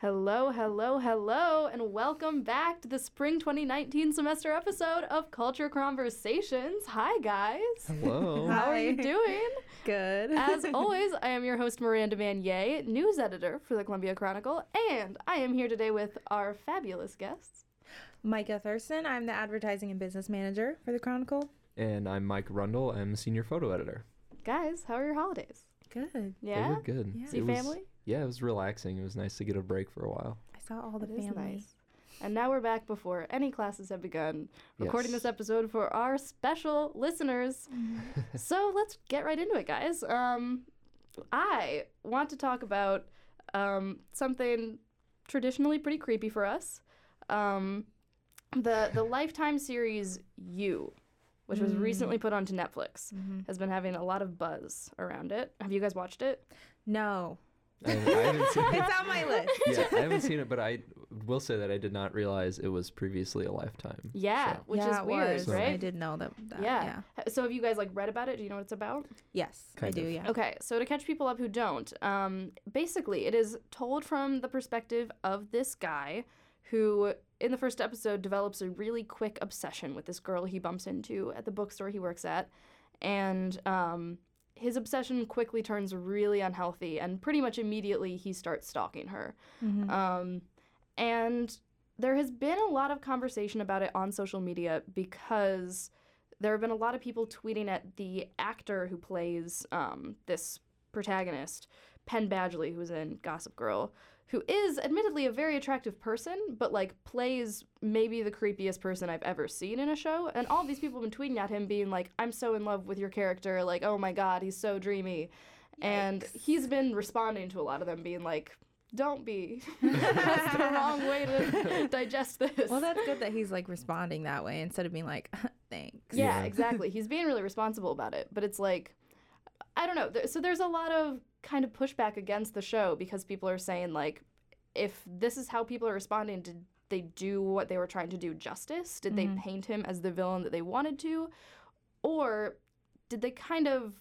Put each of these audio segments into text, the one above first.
Hello, hello, hello, and welcome back to the spring 2019 semester episode of Culture Chron-versations. Hi, guys. Hello. How are you doing? Good. As always, I am your host, Miranda Manier, news editor for the Columbia Chronicle, and I am here today with our fabulous guests. Micah Thurston. I'm the advertising and business manager for the Chronicle. And I'm Mike Rundle. I'm senior photo editor. Guys, how are your holidays? Good. Yeah? They were good. Yeah. See It was- family? Yeah, it was relaxing. It was nice to get a break for a while. I saw all the That is family. nice. And now we're back before any classes have begun, recording Yes. this episode for our special listeners. so let's get right into it, guys. Um, I want to talk about um, something traditionally pretty creepy for us. Um, the the Lifetime series You, which was recently put onto Netflix, has been having a lot of buzz around it. Have you guys watched it? No. I, I haven't seen it. It's on my list. yeah, I haven't seen it, but I will say that I did not realize it was previously a Lifetime. Yeah, show. which yeah, is weird, was. right? I didn't know that. that yeah. yeah. So have you guys like read about it? Do you know what it's about? Yes, Kind I do. Yeah. Okay, so to catch people up who don't, um, basically it is told from the perspective of this guy who, in the first episode, develops a really quick obsession with this girl he bumps into at the bookstore he works at, and um, his obsession quickly turns really unhealthy, and pretty much immediately he starts stalking her. Mhm. Um, and there has been a lot of conversation about it on social media because there have been a lot of people tweeting at the actor who plays um, this protagonist, Penn Badgley, who's in Gossip Girl, who is admittedly a very attractive person, but like plays maybe the creepiest person I've ever seen in a show. And all these people have been tweeting at him, being like, I'm so in love with your character. Like, oh my God, he's so dreamy. And he's been responding to a lot of them, being like, don't be. That's the wrong way to digest this. Well, that's good that he's like responding that way instead of being like, thanks. Yeah, Yeah. exactly. He's being really responsible about it, but it's like, I don't know. So there's a lot of kind of pushback against the show because people are saying like, if this is how people are responding, did they do what they were trying to do justice? Did they mm-hmm. paint him as the villain that they wanted to, or did they kind of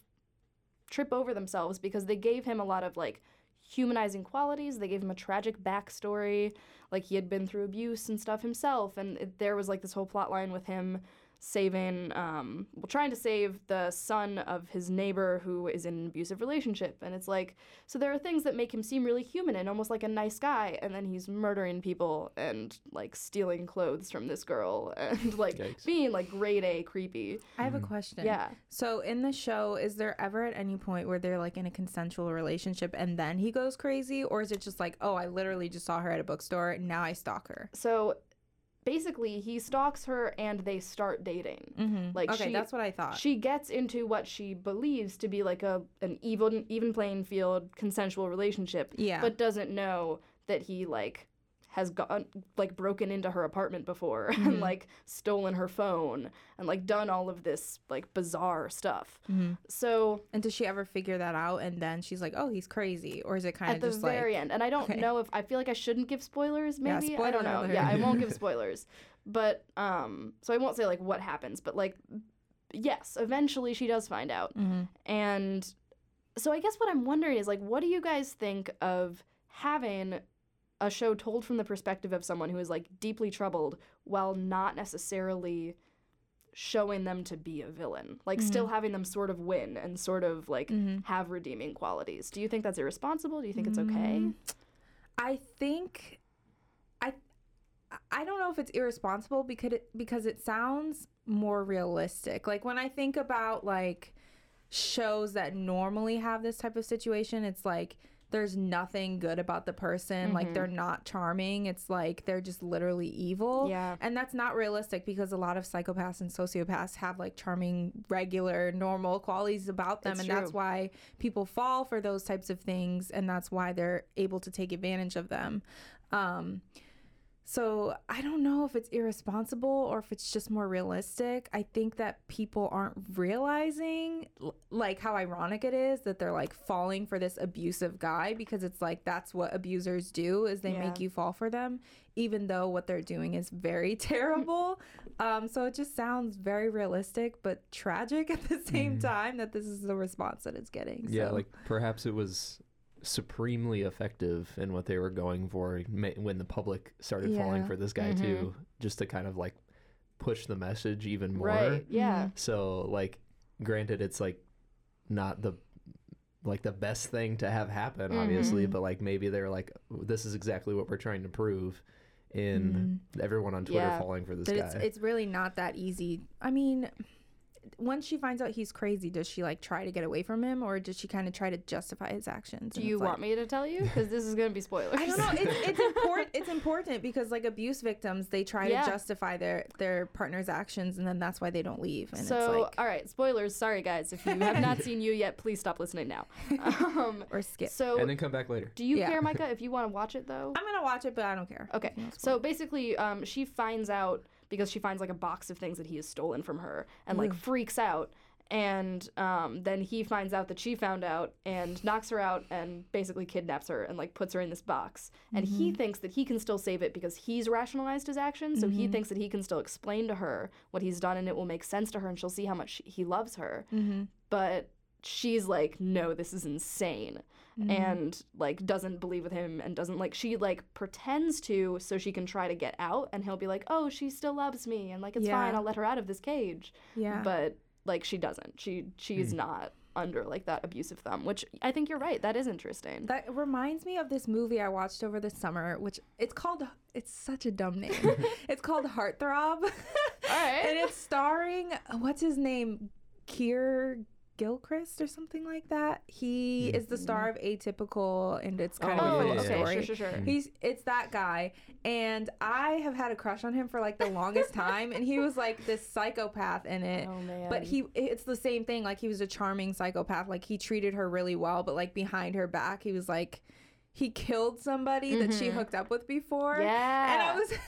trip over themselves because they gave him a lot of like humanizing qualities. They gave him a tragic backstory, like he had been through abuse and stuff himself, and it, there was like this whole plot line with him saving, um, well, trying to save the son of his neighbor who is in an abusive relationship, and it's like, so there are things that make him seem really human and almost like a nice guy, and then he's murdering people and like stealing clothes from this girl and like Yikes. being like grade A creepy. I have a question. Yeah. So in the show, is there ever at any point where they're like in a consensual relationship and then he goes crazy, or is it just like, oh, I literally just saw her at a bookstore, now I stalk her? So basically, he stalks her and they start dating. Mm-hmm. Like, okay, she- that's what I thought. She gets into what she believes to be like a an even even playing field consensual relationship, yeah. but doesn't know that he like has gone like broken into her apartment before Mm-hmm. and like stolen her phone and like done all of this like bizarre stuff. hmm So And does she ever figure that out and then she's like, oh, he's crazy? Or is it kind of at of the very like. end, and I don't okay. know if I feel like I shouldn't give spoilers. Yeah, Maybe I don't know. alert. Yeah, I won't give spoilers, but um, so I won't say like what happens, but like yes, eventually she does find out. Mhm. And so I guess what I'm wondering is like, what do you guys think of having a show told from the perspective of someone who is like deeply troubled while not necessarily showing them to be a villain? Like, still having them sort of win and sort of like Mhm. have redeeming qualities. Do you think that's irresponsible? Do you think it's okay? Mm, I think I I don't know if it's irresponsible because it because it sounds more realistic. Like when I think about like shows that normally have this type of situation, it's like there's nothing good about the person. Like they're not charming. It's like they're just literally evil. Yeah. And that's not realistic because a lot of psychopaths and sociopaths have like charming, regular, normal qualities about them. It's and that's why people fall for those types of things. And that's why they're able to take advantage of them. Um, so I don't know if it's irresponsible or if it's just more realistic. I think that people aren't realizing like how ironic it is that they're like falling for this abusive guy because it's like that's what abusers do is they make you fall for them even though what they're doing is very terrible. um, so it just sounds very realistic but tragic at the same time that this is the response that it's getting. Yeah, so. like perhaps it was supremely effective in what they were going for when the public started falling for this guy Mhm. too, just to kind of like push the message even more. Right. Yeah. So like, granted, it's like not the like the best thing to have happen, obviously, Mhm. but like maybe they're like, this is exactly what we're trying to prove in everyone on Twitter Yeah. falling for this But guy. it's it's really not that easy. I mean, once she finds out he's crazy, does she like try to get away from him, or does she kind of try to justify his actions? Do you it's like- want me to tell you? Because this is gonna be spoilers. I don't know. It's, it's important. It's important because like abuse victims, they try Yeah. to justify their their partner's actions, and then that's why they don't leave. And so, it's like all right, spoilers. Sorry, guys. If you have not seen you yet, please stop listening now. Um, or skip. so, and then come back later. do you Yeah. care, Micah, if you want to watch it though? I'm gonna watch it, but I don't care. Okay. You know, it's So basically, um, she finds out because she finds like a box of things that he has stolen from her and like freaks out. And um, then he finds out that she found out and knocks her out and basically kidnaps her and like puts her in this box. And he thinks that he can still save it because he's rationalized his actions. So he thinks that he can still explain to her what he's done and it will make sense to her and she'll see how much he loves her. Mm-hmm. But she's like, no, this is insane Mm-hmm. and like doesn't believe with him and doesn't like she like pretends to so she can try to get out and he'll be like oh she still loves me and like it's fine i'll let her out of this cage yeah. but like she doesn't she she's not under like that abusive thumb which i think you're right that is interesting That reminds me of this movie I watched over the summer, which it's called. It's such a dumb name. it's called Heartthrob, all right and it's starring what's his name, Keir Gilchrist or something like that. He is the star mm-hmm. of Atypical, and it's kind Oh, of a yeah, yeah, yeah. story. sure sure sure He's it's that guy, and I have had a crush on him for like the longest time, and he was like this psychopath in it. oh man But he, it's the same thing. Like he was a charming psychopath. Like he treated her really well, but like behind her back, he was like, he killed somebody that she mm-hmm. hooked up with before. yeah And I was, it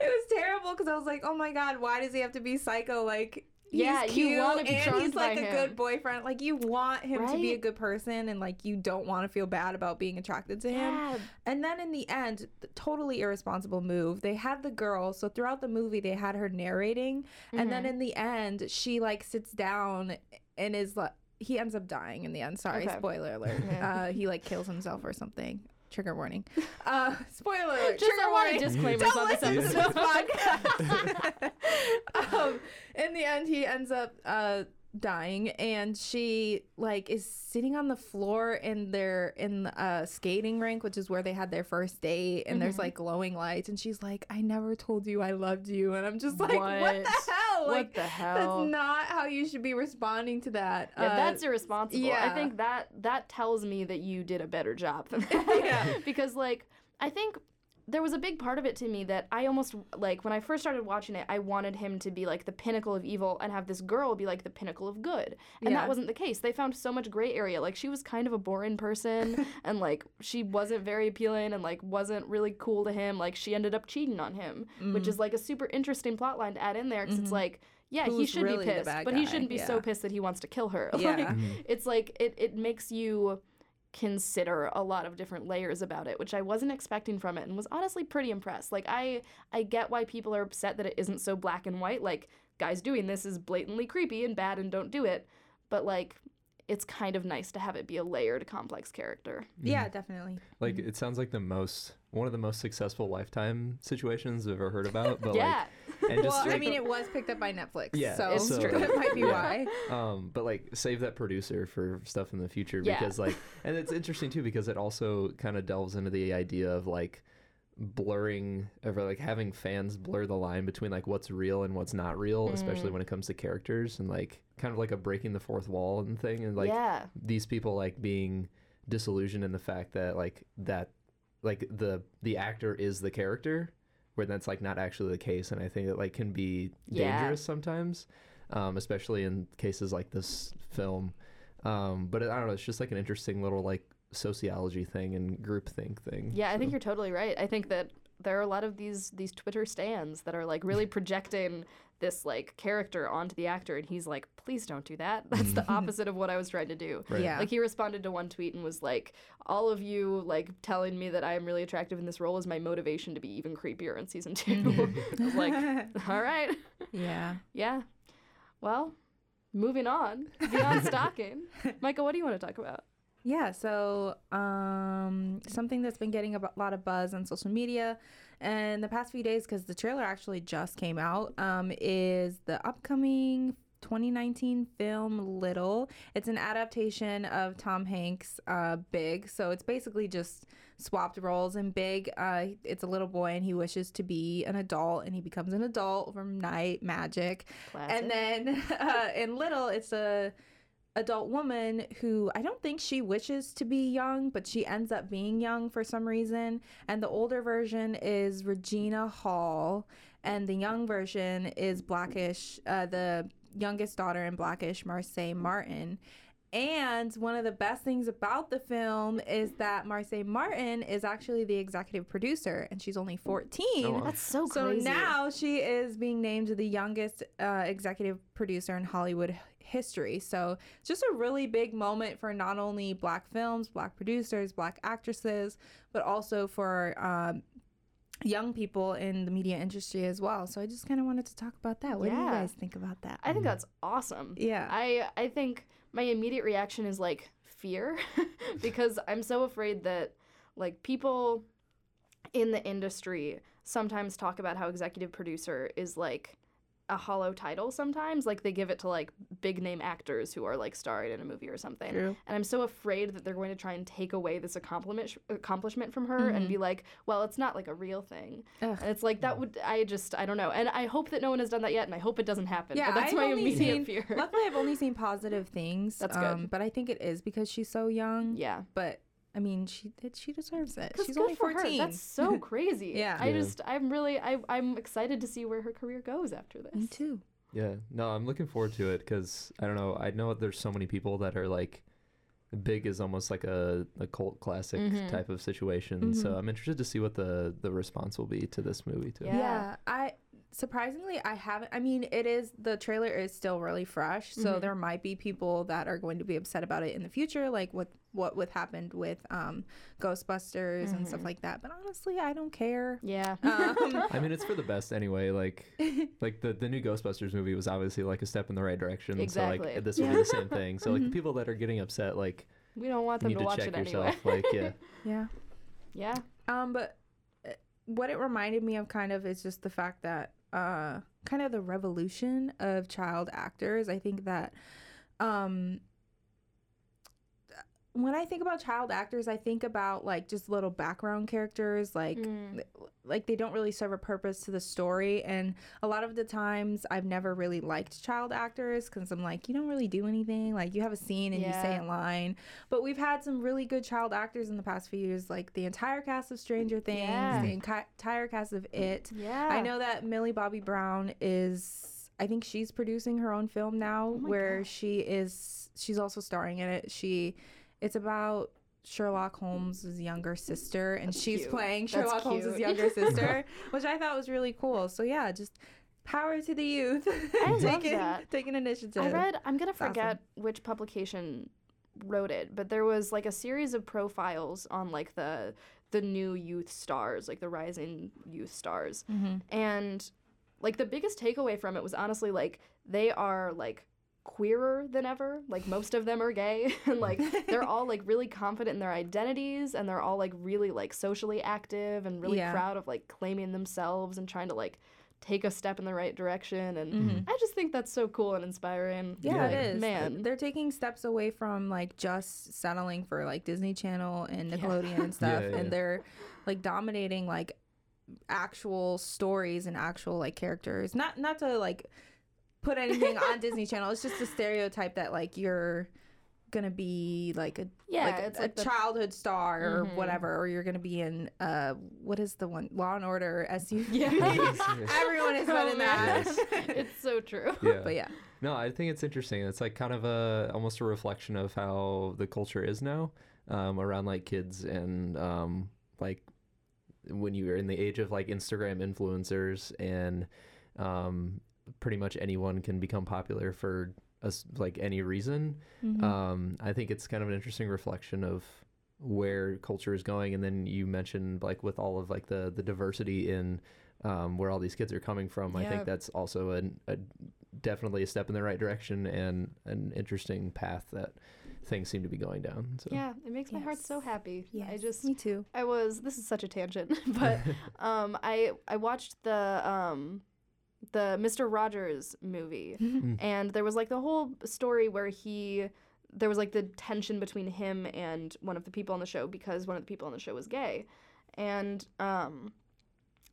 was terrible because I was like, oh my god, why does he have to be psycho? Like. He's Yeah, you cute and he's like a him. good boyfriend. Like you want him to be a good person, and like you don't want to feel bad about being attracted to him. And then in the end, the totally irresponsible move. They had the girl, so throughout the movie they had her narrating, and then in the end she like sits down and is like he ends up dying in the end. Sorry, Okay. spoiler alert. Yeah. Uh, he like kills himself or something. Trigger warning. Uh, spoiler alert. just trigger a lot of warning. disclaimers Don't on this listen to episode this podcast. end, he ends up uh, dying, and she like is sitting on the floor in their in a skating rink, which is where they had their first date. And there's Mhm. like glowing lights, and she's like, "I never told you I loved you," and I'm just like, "What, What? the hell? what Like, the hell that's not how you should be responding to that." Yeah, Uh, that's irresponsible. I think that that tells me that you did a better job than that. Yeah. because like I think there was a big part of it to me that I almost like when I first started watching it, I wanted him to be like the pinnacle of evil and have this girl be like the pinnacle of good. And Yeah. that wasn't the case. They found so much gray area. Like she was kind of a boring person and like she wasn't very appealing and like wasn't really cool to him. Like she ended up cheating on him, which is like a super interesting plot line to add in there because it's like yeah, he Mm-hmm. Should really be pissed, but he shouldn't be so pissed that he wants to kill her. Yeah. Like it's like it, it makes you consider a lot of different layers about it which i wasn't expecting from it and was honestly pretty impressed. Like i i get why people are upset that it isn't so black and white like guys doing this is blatantly creepy and bad and don't do it. But like it's kind of nice to have it be a layered complex character. Mm. Yeah, definitely. Like mm. it sounds like the most one of the most successful lifetime situations I've ever heard about. But yeah. like and just well, I mean, it was picked up by Netflix, Yeah, so It's true. that might be Yeah. why. um but like save that producer for stuff in the future Yeah. because like and it's interesting too because it also kind of delves into the idea of like blurring of like having fans blur the line between like what's real and what's not real especially Mm. when it comes to characters and like kind of like a breaking the fourth wall and thing and like yeah these people like being disillusioned in the fact that like that like the the actor is the character where that's like not actually the case and i think it like can be Yeah. dangerous sometimes um, especially in cases like this film um, but i don't know it's just like an interesting little like sociology thing and groupthink thing Yeah, I think you're totally right. I think that there are a lot of these these Twitter stands that are like really projecting this like character onto the actor and he's like, please don't do that. That's the mm-hmm. opposite of what I was trying to do. Right. Yeah. Like he responded to one tweet and was like, all of you like telling me that I am really attractive in this role is my motivation to be even creepier in season two. Like, all right. yeah. Yeah. Well, moving on. Beyond stalking. Micah, what do you want to talk about? Yeah, so um, something that's been getting a lot of buzz on social media and the past few days, because the trailer actually just came out, um, is the upcoming 2019 film Little. It's an adaptation of Tom Hanks' uh, Big, so it's basically just swapped roles. In Big, uh, it's a little boy and he wishes to be an adult, and he becomes an adult from night magic. Classic. And then uh, in Little, it's a adult woman who I don't think she wishes to be young, but she ends up being young for some reason. And the older version is Regina Hall, and the young version is Blackish, uh, the youngest daughter in Blackish, Marsai Martin. And one of the best things about the film is that Marsai Martin is actually the executive producer, and she's only 14. Oh, wow. That's so So crazy. now she is being named the youngest uh, executive producer in Hollywood h- history. So it's just a really big moment for not only black films, black producers, black actresses, but also for um, young people in the media industry as well. So I just kind of wanted to talk about that. What do you guys think about that? I think that's awesome. yeah. I I think my immediate reaction is like fear because I'm so afraid that like people in the industry sometimes talk about how executive producer is like a hollow title sometimes like they give it to like big name actors who are like starring in a movie or something True. and i'm so afraid that they're going to try and take away this accomplishment accomplishment from her and Mhm. be like well it's not like a real thing Ugh. and it's like that would i just i don't know and i hope that no one has done that yet and i hope it doesn't happen Yeah, but that's I've my immediate seen- fear Luckily, I've only seen positive things. That's good. Um, but I think it is because she's so young. yeah But I mean, she it, she deserves it. 'Cause She's good only for her. 14. That's so crazy. Yeah. I Yeah. just, I'm really, I, I'm excited to see where her career goes after this. Me too. Yeah, no, I'm looking forward to it because I don't know. I know there's so many people that are like, big is almost like a, a cult classic Mhm. type of situation. So Mhm. I'm interested to see what the the response will be to this movie too. Yeah. Yeah. I surprisingly I haven't I mean it is the trailer is still really fresh so Mhm. there might be people that are going to be upset about it in the future like what what what happened with um Ghostbusters and stuff Mhm. like that but honestly I don't care Yeah. um, I mean, it's for the best anyway. Like, like the the new Ghostbusters movie was obviously like a step in the right direction. So Exactly. like this will be the same thing. So like the people that are getting upset, like we don't want them need to to watch check it yourself. anyway. Like yeah, yeah yeah. Um, but uh, what it reminded me of kind of is just the fact that uh kind of the revolution of child actors. I think that um when I think about child actors, I think about like just little background characters like Mm. like they don't really serve a purpose to the story and a lot of the times I've never really liked child actors cuz I'm like you don't really do anything like you have a scene and you say a line but we've had some really good child actors in the past few years like the entire cast of Stranger Things Yeah. the entire cast of It Yeah. I know that Millie Bobby Brown is I think she's producing her own film now Oh where gosh. she is she's also starring in it she it's about Sherlock Holmes' younger sister, and That's she's cute. playing That's Sherlock Holmes' cute. younger sister, which I thought was really cool. So yeah, just power to the youth. I love taking, that. taking initiative. I read, I'm going to awesome. forget which publication wrote it, but there was like a series of profiles on like the the new youth stars, like the rising youth stars. Mhm. And like the biggest takeaway from it was honestly like they are like queerer than ever. Like most of them are gay and like they're all like really confident in their identities and they're all like really like socially active and really Yeah. proud of like claiming themselves and trying to like take a step in the right direction and Mhm. I just think that's so cool and inspiring. Yeah, Yeah. it is. Man. they're taking steps away from like just settling for like Disney Channel and Yeah. Nickelodeon and stuff, Yeah, yeah. and they're like dominating like actual stories and actual like characters. Not not to like put anything on Disney Channel. It's just a stereotype that like you're gonna be like a Yeah, like a, it's a like the- childhood star or Mhm. whatever, or you're gonna be in uh what is the one Law and Order SU. Yeah. Everyone has been Oh, in man. that. it's so true. yeah. but yeah. No, I think it's interesting. It's like kind of a almost a reflection of how the culture is now um, around like kids and um, like when you're in the age of like Instagram influencers and um, pretty much anyone can become popular for us like any reason. Mhm. Um, I think it's kind of an interesting reflection of where culture is going. And then you mentioned like with all of like the the diversity in um, where all these kids are coming from. I think that's also an, a definitely a step in the right direction and an interesting path that things seem to be going down. So. Yeah, it makes my heart so happy. Yeah, I just me too. I was this is such a tangent, but um I I watched the um the Mr. Rogers movie and there was like the whole story where he there was like the tension between him and one of the people on the show because one of the people on the show was gay. And um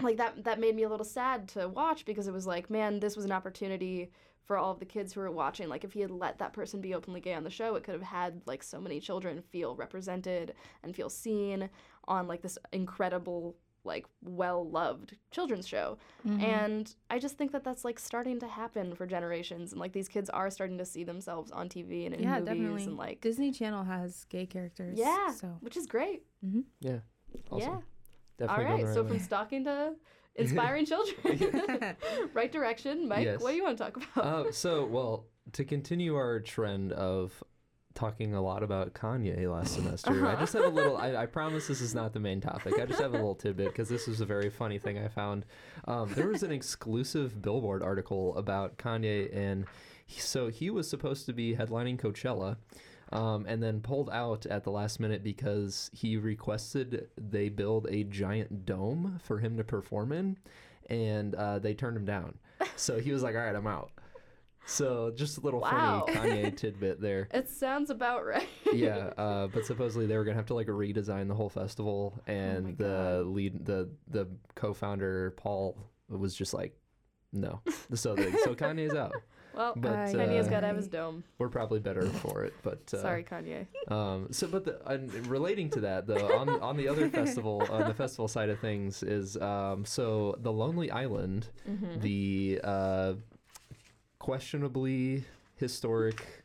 like that that made me a little sad to watch because it was like, man, this was an opportunity for all of the kids who were watching. Like if he had let that person be openly gay on the show, it could have had like so many children feel represented and feel seen on like this incredible like well-loved children's show. Mm-hmm. And I just think that that's like starting to happen for generations and like these kids are starting to see themselves on TV and in yeah, movies definitely. and like Disney Channel has gay characters. yeah, So which is great. Yeah. Awesome. Yeah. Definitely All going right. So right from way. stalking to inspiring children. right direction, Mike. Yes. What do you want to talk about? uh, so well to continue our trend of talking a lot about Kanye last semester. I just have a little. I, I promise this is not the main topic. I just have a little tidbit because this was a very funny thing I found. Um, there was an exclusive Billboard article about Kanye, and he, so he was supposed to be headlining Coachella. Um, and then pulled out at the last minute because he requested they build a giant dome for him to perform in, and uh, they turned him down. So he was like, "All right, I'm out." So just a little Wow. funny Kanye tidbit there. it sounds about right. yeah, uh, but supposedly they were gonna have to like redesign the whole festival, Oh and the lead, the the co-founder Paul was just like, "No." So the, so Kanye's out. Well, But, Kanye's uh, got to have his dome. We're probably better for it, but uh, Sorry, Kanye. um, so, but the, and relating to that, though, on on the other festival, on the festival side of things, is um, so the Lonely Island, Mm-hmm. the uh, questionably historic.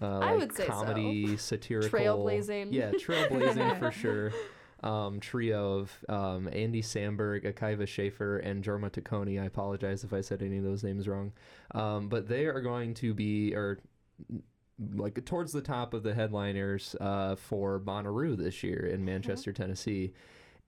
Uh, I like would say so. comedy satirical Trailblazing. yeah trailblazing for sure um, trio of um, Andy Samberg, Akiva Schaffer, and Jorma Taccone. I apologize if I said any of those names wrong. Um, but they are going to be, or like towards the top of the headliners uh, for Bonnaroo this year in Manchester, Tennessee.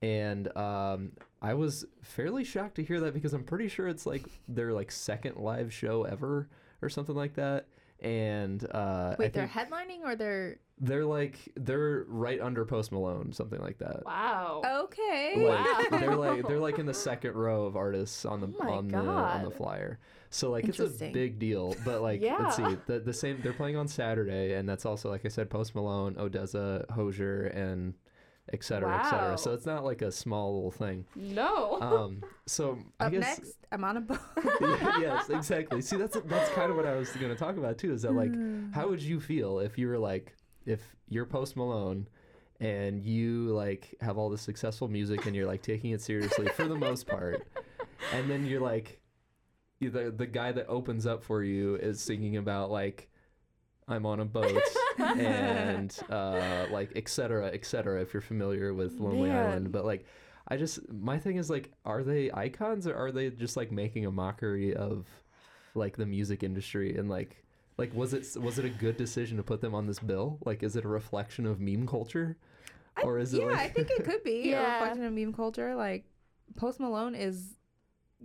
And um, I was fairly shocked to hear that because I'm pretty sure it's like their like second live show ever or something like that. And uh, I Wait, they're headlining or they're they're like they're right under Post Malone, something like that. Wow. okay? Like, Wow. they're like they're like in the second row of artists on the Oh my on the on the flyer. So like it's a big deal. But like let's see, the the same they're playing on Saturday and that's also like I said, Post Malone, Odesza, Hozier, and et cetera, et cetera. So it's not like a small little thing. No. Um so I Up guess next, I'm on a boat. yes, exactly. See, that's that's kind of what I was going to talk about too. Is that like, how would you feel if you were like, if you're Post Malone, and you like have all this successful music and you're like taking it seriously for the most part, and then you're like, the the guy that opens up for you is singing about like, I'm on a boat and uh, like et cetera, et cetera. If you're familiar with Lonely Man. Island, but like. I just my thing is like, are they icons or are they just like making a mockery of like the music industry and like like was it was it a good decision to put them on this bill? Like, is it a reflection of meme culture, or is it yeah, like I think it could be Yeah. a reflection of meme culture. Like Post Malone is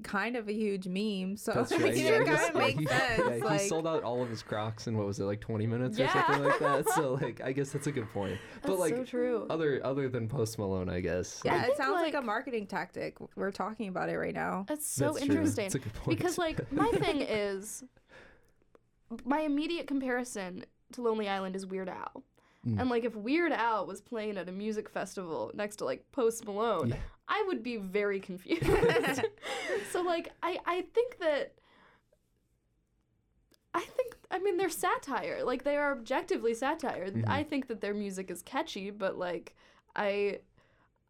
kind of a huge meme, so That's right. Yeah, I kind of makes sense. Yeah, like, he sold out all of his Crocs in what was it like 20 minutes or something like that. So like, I guess that's a good point. but That's like, so true. other other than Post Malone, I guess. yeah, I it sounds like, like- a marketing tactic. We're talking about it right now. That's so That's interesting. That's a good point. Because like my thing is my immediate comparison to Lonely Island is Weird Al. Mm. And like if Weird Al was playing at a music festival next to like Post Malone, Yeah. I would be very confused. so like I I think that I think I mean they're satire. Like they are objectively satire. Mhm. I think that their music is catchy, but like I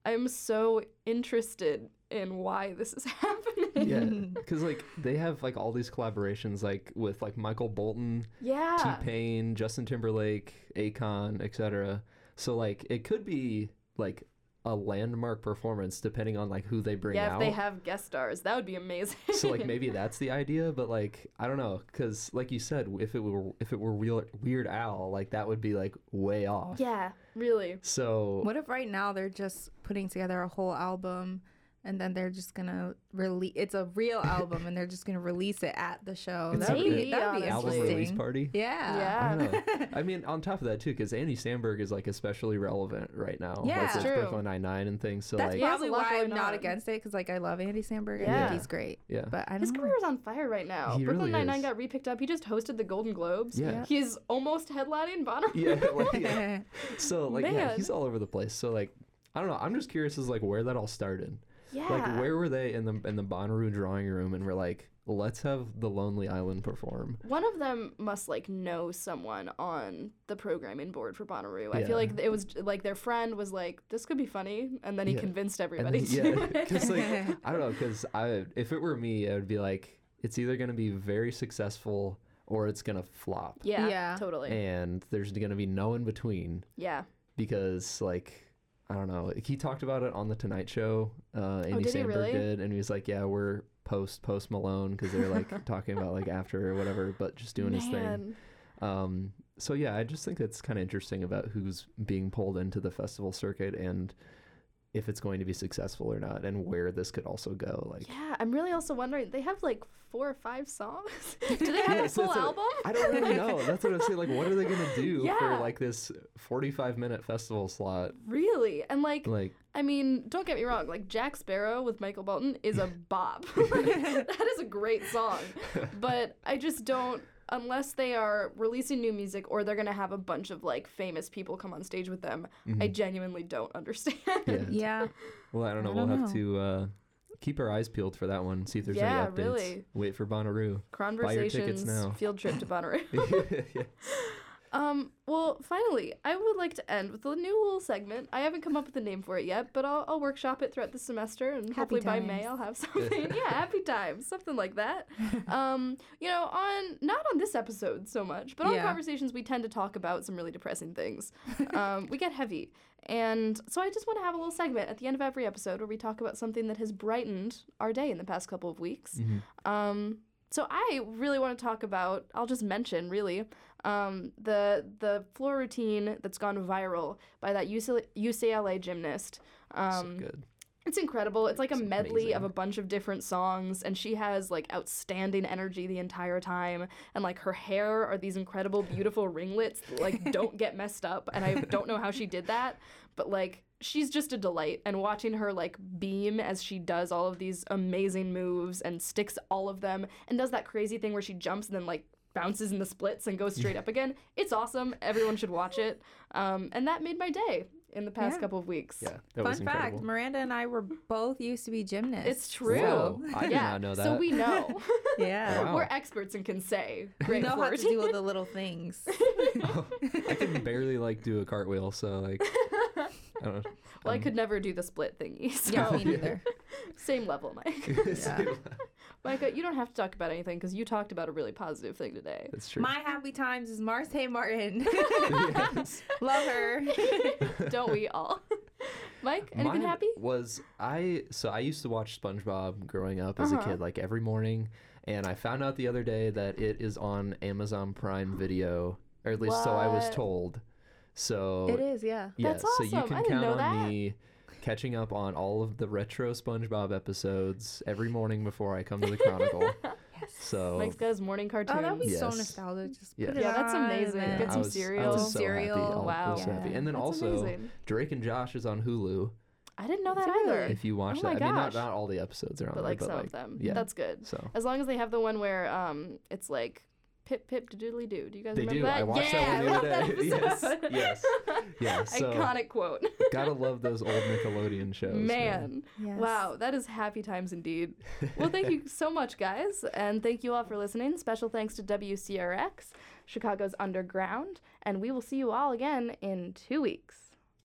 I'm so interested in why this is happening. yeah, because like they have like all these collaborations like with like Michael Bolton, Yeah. T Pain, Justin Timberlake, Akon, etc. So like it could be like a landmark performance depending on like who they bring yeah, out. if they have guest stars, that would be amazing. so like maybe that's the idea, but like I don't know, because like you said, if it were if it were Weird, Weird Al, like that would be like way off. Yeah, really. So What if right now they're just putting together a whole album and then they're just gonna release. It's a real album, and they're just gonna release it at the show. It's That'd a- be, that'd be Maybe, album release interesting. party. Yeah. Yeah. don't. I mean, on top of that too, because Andy Samberg is like especially relevant right now. Yeah. like, True. Brooklyn Nine Nine and things. So That's like, probably He has a lot why I'm going not on. against it because like I love Andy Samberg. I Yeah. think he's great. yeah, But I don't His career is on fire right now. He Brooklyn really Nine Nine got repicked up. He just hosted the Golden Globes. Yeah. He's almost headlining Bonnaroo. yeah, like, yeah. So like, yeah, he's all over the place. So like, I don't know. I'm just curious as like where that all started. Yeah. Like, where were they in the in the Bonnaroo drawing room and we're like, let's have the Lonely Island perform. One of them must like know someone on the programming board for Bonnaroo. I feel like it was like their friend was like, "This could be funny," and then he Yeah. convinced And everybody then- to yeah, because like I don't know, because I if it were me, I would be like, it's either gonna be very successful or it's gonna flop, yeah, Yeah. totally. and there's gonna be no in between yeah, because like I don't know. He talked about it on the Tonight Show. Uh, Andy Oh, did he Samberg really? did, and he was like, "Yeah, we're post Post Malone because they're like talking about like after or whatever, but just doing his thing." Um, so yeah, I just think that's kind of interesting about who's being pulled into the festival circuit and if it's going to be successful or not, and where this could also go. Like, Yeah, I'm really also wondering. They have like four or five songs. Do they have Yeah, a full what- album? I don't really know. That's what I'm saying. Like, what are they gonna do Yeah. for like this 45 minute festival slot? Really? And like, Like, I mean, don't get me wrong. Like Jack Sparrow with Michael Bolton is a bop. that is a great song. But I just don't. Unless they are releasing new music or they're gonna have a bunch of like famous people come on stage with them, I genuinely don't understand. Mm-hmm. yeah. Yeah. Well, I don't know. I we'll don't have to uh, keep our eyes peeled for that one. See if there's Yeah, any updates. really. Wait for Bonnaroo. Conversations, now. field trip to Bonnaroo. yeah. Um, well, finally, I would like to end with a new little segment. I haven't come up with a name for it yet, but I'll, I'll workshop it throughout the semester, and Happy hopefully by May. I'll have something. yeah, happy times, something like that. um, you know, on not on this episode so much, but on Yeah. conversations we tend to talk about some really depressing things. Um, we get heavy, and so I just want to have a little segment at the end of every episode where we talk about something that has brightened our day in the past couple of weeks. Mm-hmm. Um, so I really want to talk about. I'll just mention really um, the the floor routine that's gone viral by that UCLA, UCLA gymnast. Um, so good. it's incredible. It's like a medley of a bunch of different songs, and she has like outstanding energy the entire time. And like her hair are these incredible, beautiful ringlets that like don't get messed up. And I don't know how she did that, but like she's just a delight. And watching her like beam as she does all of these amazing moves and sticks all of them and does that crazy thing where she jumps and then like bounces in the splits and goes straight up again. It's awesome. Everyone should watch it. Um, and that made my day in the past Yeah. couple of weeks. Yeah, that Fun was fact. Miranda and I were both used to be gymnasts. It's true. Whoa, I did yeah. not know that. So we know. Yeah. Wow. We're experts and can say We great know how to do all the little things. I can barely like do a cartwheel, so like, I don't well, I could never do the split thingy. So yeah, me neither. same level, Mike. Yeah. Micah, you don't have to talk about anything because you talked about a really positive thing today. That's true. My happy times is Marsai Martin. Love her. don't we all? Mike, anything Mine happy? Was I so I used to watch SpongeBob growing up as Uh-huh. a kid, like every morning, and I found out the other day that it is on Amazon Prime Video, or at least so I was told. So It is, yeah. yeah, That's so you awesome. can I didn't count know on that. me catching up on all of the retro SpongeBob episodes every morning before I come to the Chronicle. So Mike's got his morning cartoons. Oh, that would be so Yes. nostalgic. Just Yeah. put it Yeah, that's amazing. and Get I some was, I cereal. was so Cereal. happy. I was Wow. so happy. And then That's also amazing. Drake and Josh is on Hulu. I didn't know that Really? either. If you watch Oh that, my I mean, not, gosh. not all the episodes are on but there, like but some like, of them. yeah. That's good. So As long as they have the one where um it's like pip pip doodly doo. Do you guys They remember do. that? I watched yeah, that one I the love other that day. Yes, episode. yes. Yeah, so- Iconic quote. gotta love those old Nickelodeon shows. Man. Yes. Wow, that is happy times indeed. Well, thank you so much, guys, and thank you all for listening. Special thanks to WCRX, Chicago's Underground, and we will see you all again in two weeks.